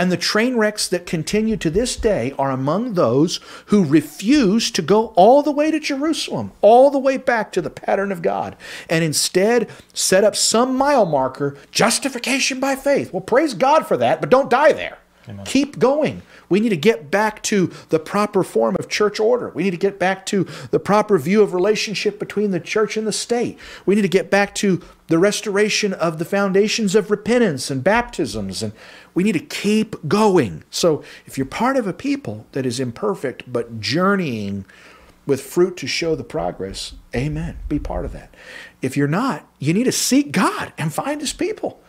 And the train wrecks that continue to this day are among those who refuse to go all the way to Jerusalem, all the way back to the pattern of God, and instead set up some mile marker, justification by faith. Well, praise God for that, but don't die there. Amen. Keep going. We need to get back to the proper form of church order. We need to get back to the proper view of relationship between the church and the state. We need to get back to the restoration of the foundations of repentance and baptisms. And we need to keep going. So if you're part of a people that is imperfect but journeying with fruit to show the progress, amen. Be part of that. If you're not, you need to seek God and find his people.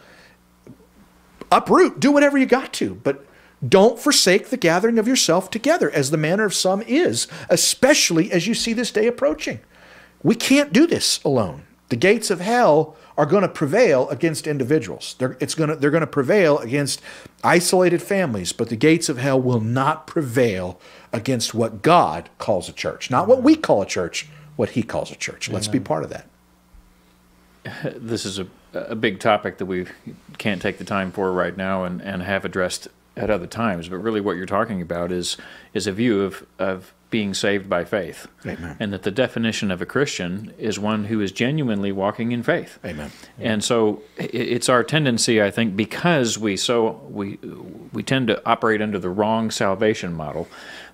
Uproot, do whatever you got to, but don't forsake the gathering of yourself together, as the manner of some is, especially as you see this day approaching. We can't do this alone. The gates of hell are going to prevail against individuals. They're, it's going to, they're going to prevail against isolated families, but the gates of hell will not prevail against what God calls a church. Not what we call a church, what He calls a church. Let's be part of that. *laughs* This is a, a big topic that we can't take the time for right now and, and have addressed at other times, but really what you're talking about is is a view of, of being saved by faith. Amen. And that the definition of a Christian is one who is genuinely walking in faith. Amen. And so it's our tendency, I think, because we so we we tend to operate under the wrong salvation model,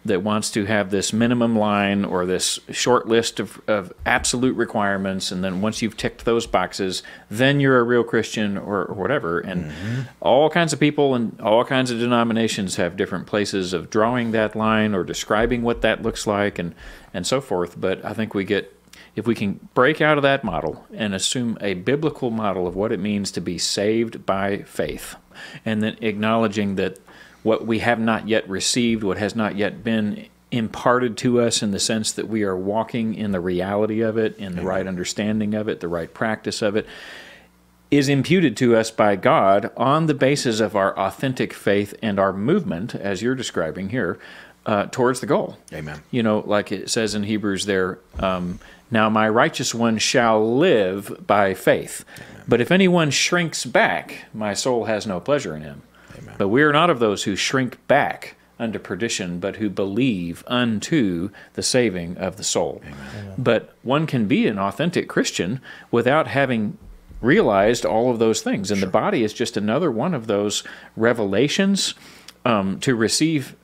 that wants to have this minimum line or this short list of, of absolute requirements, and then once you've ticked those boxes, then you're a real Christian or, or whatever. And mm-hmm. all kinds of people and all kinds of denominations have different places of drawing that line or describing what that looks like, and and so forth. But I think we get if we can break out of that model and assume a biblical model of what it means to be saved by faith, and then acknowledging that what we have not yet received, what has not yet been imparted to us in the sense that we are walking in the reality of it, in the right understanding of it, the right practice of it, is imputed to us by God on the basis of our authentic faith and our movement, as you're describing here, uh, towards the goal. Amen. You know, like it says in Hebrews there, um, now my righteous one shall live by faith. But if anyone shrinks back, my soul has no pleasure in him. Amen. But we are not of those who shrink back unto perdition, but who believe unto the saving of the soul. But one can be an authentic Christian without having realized all of those things. And the body is just another one of those revelations um, to receive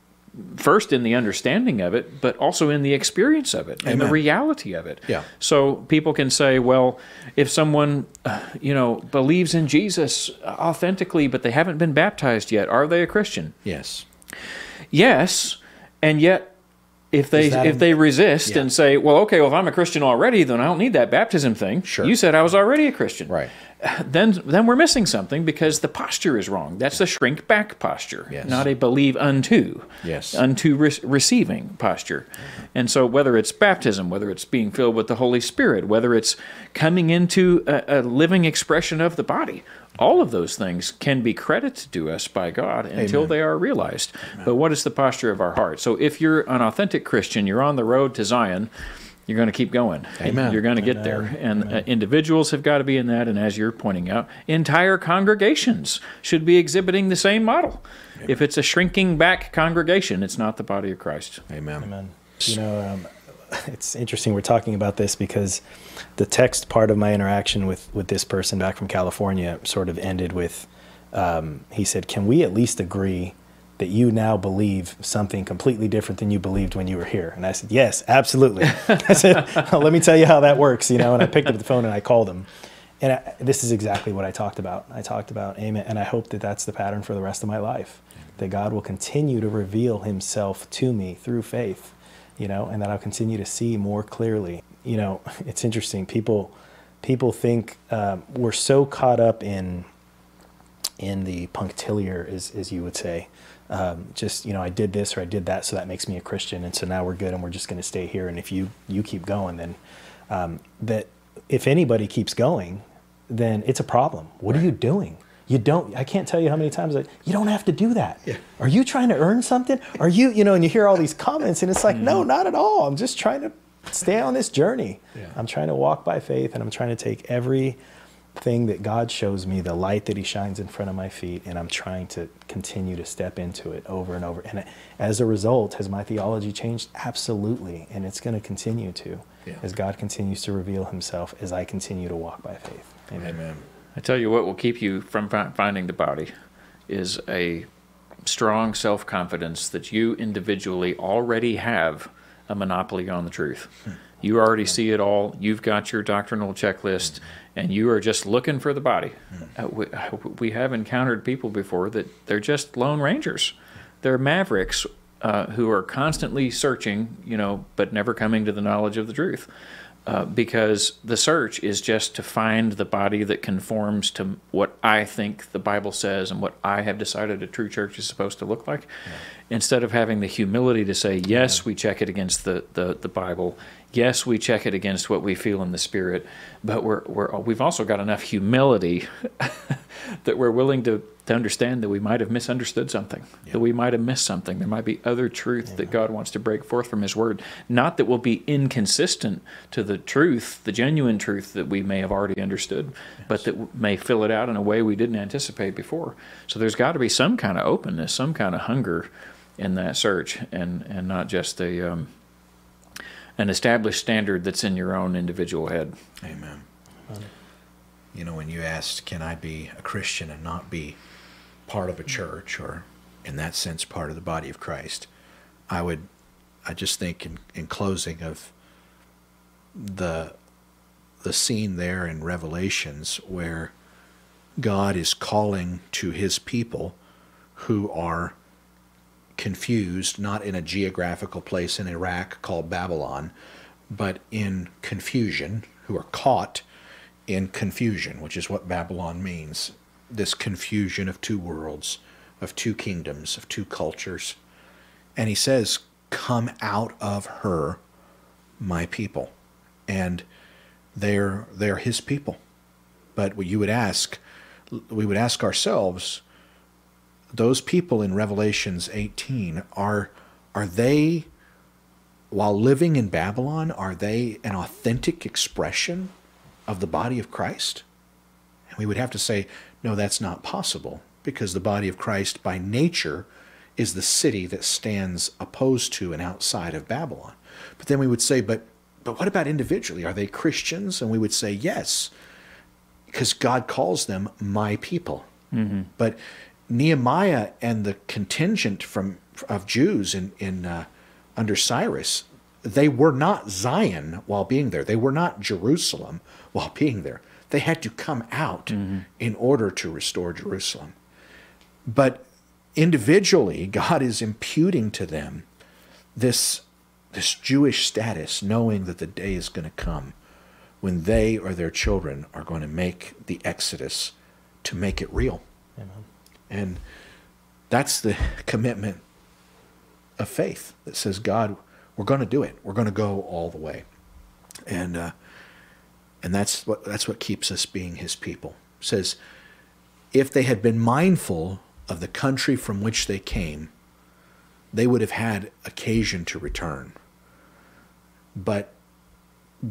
first in the understanding of it, but also in the experience of it and the reality of it. Yeah. So people can say, well, if someone, uh, you know, believes in Jesus authentically, but they haven't been baptized yet, are they a Christian? Yes. Yes, and yet if they if an- they resist Yeah. and say, well, okay, well, if I'm a Christian already, then I don't need that baptism thing. Sure. You said I was already a Christian. Right. *sighs* Then then we're missing something because the posture is wrong. That's the shrink back posture, Yes. not a believe unto. Yes. Unto re- receiving posture. And so whether it's baptism, whether it's being filled with the Holy Spirit, whether it's coming into a, a living expression of the body, all of those things can be credited to us by God until Amen. they are realized. But what is the posture of our heart? So if you're an authentic Christian, you're on the road to Zion, you're going to keep going. Amen. You're going to get there. And uh, individuals have got to be in that. And as you're pointing out, entire congregations should be exhibiting the same model. If it's a shrinking back congregation, it's not the body of Christ. Amen. Amen. You know, um, it's interesting we're talking about this because the text part of my interaction with with this person back from California sort of ended with um, he said, "Can we at least agree that you now believe something completely different than you believed when you were here?" And I said, "Yes, absolutely." *laughs* I said, well, "Let me tell you how that works," you know. And I picked up the phone and I called him. And I, this is exactly what I talked about. I talked about amen, and I hope that that's the pattern for the rest of my life. That God will continue to reveal Himself to me through faith, you know, and that I'll continue to see more clearly. You know, *laughs* it's interesting. People, people think um, we're so caught up in in the punctiliar, as, as you would say. Um, just you know, I did this or I did that, so that makes me a Christian, and so now we're good, and we're just going to stay here. And if you you keep going, then um, that if anybody keeps going, then it's a problem. What are you doing? You don't. I can't tell you how many times I, you don't have to do that. Yeah. Are you trying to earn something? Are you you know? And you hear all these comments, and it's like, Mm-hmm. no, not at all. I'm just trying to stay on this journey. Yeah. I'm trying to walk by faith, and I'm trying to take every thing that God shows me, the light that He shines in front of my feet, and I'm trying to continue to step into it over and over. And as a result, has my theology changed? Absolutely. And it's going to continue to Yeah. as God continues to reveal Himself as I continue to walk by faith. Amen. I tell you what will keep you from finding the body is a strong self confidence that you individually already have a monopoly on the truth. You already see it all. You've got your doctrinal checklist, and you are just looking for the body. Uh, we, we have encountered people before that they're just lone rangers. They're mavericks uh, who are constantly searching, you know, but never coming to the knowledge of the truth. Uh, because the search is just to find the body that conforms to what I think the Bible says and what I have decided a true church is supposed to look like, instead of having the humility to say, yes, we check it against the, the, the Bible, yes, we check it against what we feel in the Spirit, but we're, we're, we've also got enough humility *laughs* that we're willing to, to understand that we might have misunderstood something, that we might have missed something. There might be other truth that God wants to break forth from His Word. Not that will be inconsistent to the truth, the genuine truth that we may have already understood, but that may fill it out in a way we didn't anticipate before. So there's got to be some kind of openness, some kind of hunger in that search, and, and not just a. Um, an established standard that's in your own individual head. Amen. You know, when you asked, can I be a Christian and not be part of a church or, in that sense, part of the body of Christ, I would I just think in, in closing of the the scene there in Revelations where God is calling to his people who are confused, not in a geographical place in Iraq called Babylon, but in confusion, who are caught in confusion, which is what Babylon means this confusion of two worlds, of two kingdoms, of two cultures. And he says, Come out of her, my people. And they're, they're his people. But what you would ask, we would ask ourselves, those people in Revelations 18 are are they while living in Babylon are they an authentic expression of the body of Christ? And we would have to say no that's not possible because the body of Christ by nature is the city that stands opposed to and outside of Babylon. But then we would say but but what about individually? Are they Christians? And we would say yes because God calls them my people. Mm-hmm. But Nehemiah and the contingent from of Jews in in uh, under Cyrus, they were not Zion while being there. They were not Jerusalem while being there. They had to come out mm-hmm. in order to restore Jerusalem. But individually, God is imputing to them this this Jewish status, knowing that the day is going to come when they or their children are going to make the exodus to make it real. Amen. And that's the commitment of faith that says, God, we're going to do it. We're going to go all the way. And uh, and that's what that's what keeps us being His people. It says, if they had been mindful of the country from which they came, they would have had occasion to return. But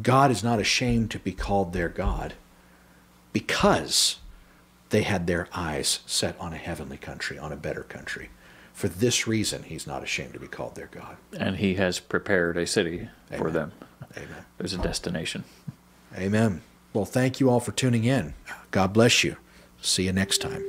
God is not ashamed to be called their God because they had their eyes set on a heavenly country, on a better country. For this reason, he's not ashamed to be called their God. And he has prepared a city Amen. for them. Amen. There's a destination. Amen. Well, thank you all for tuning in. God bless you. See you next time.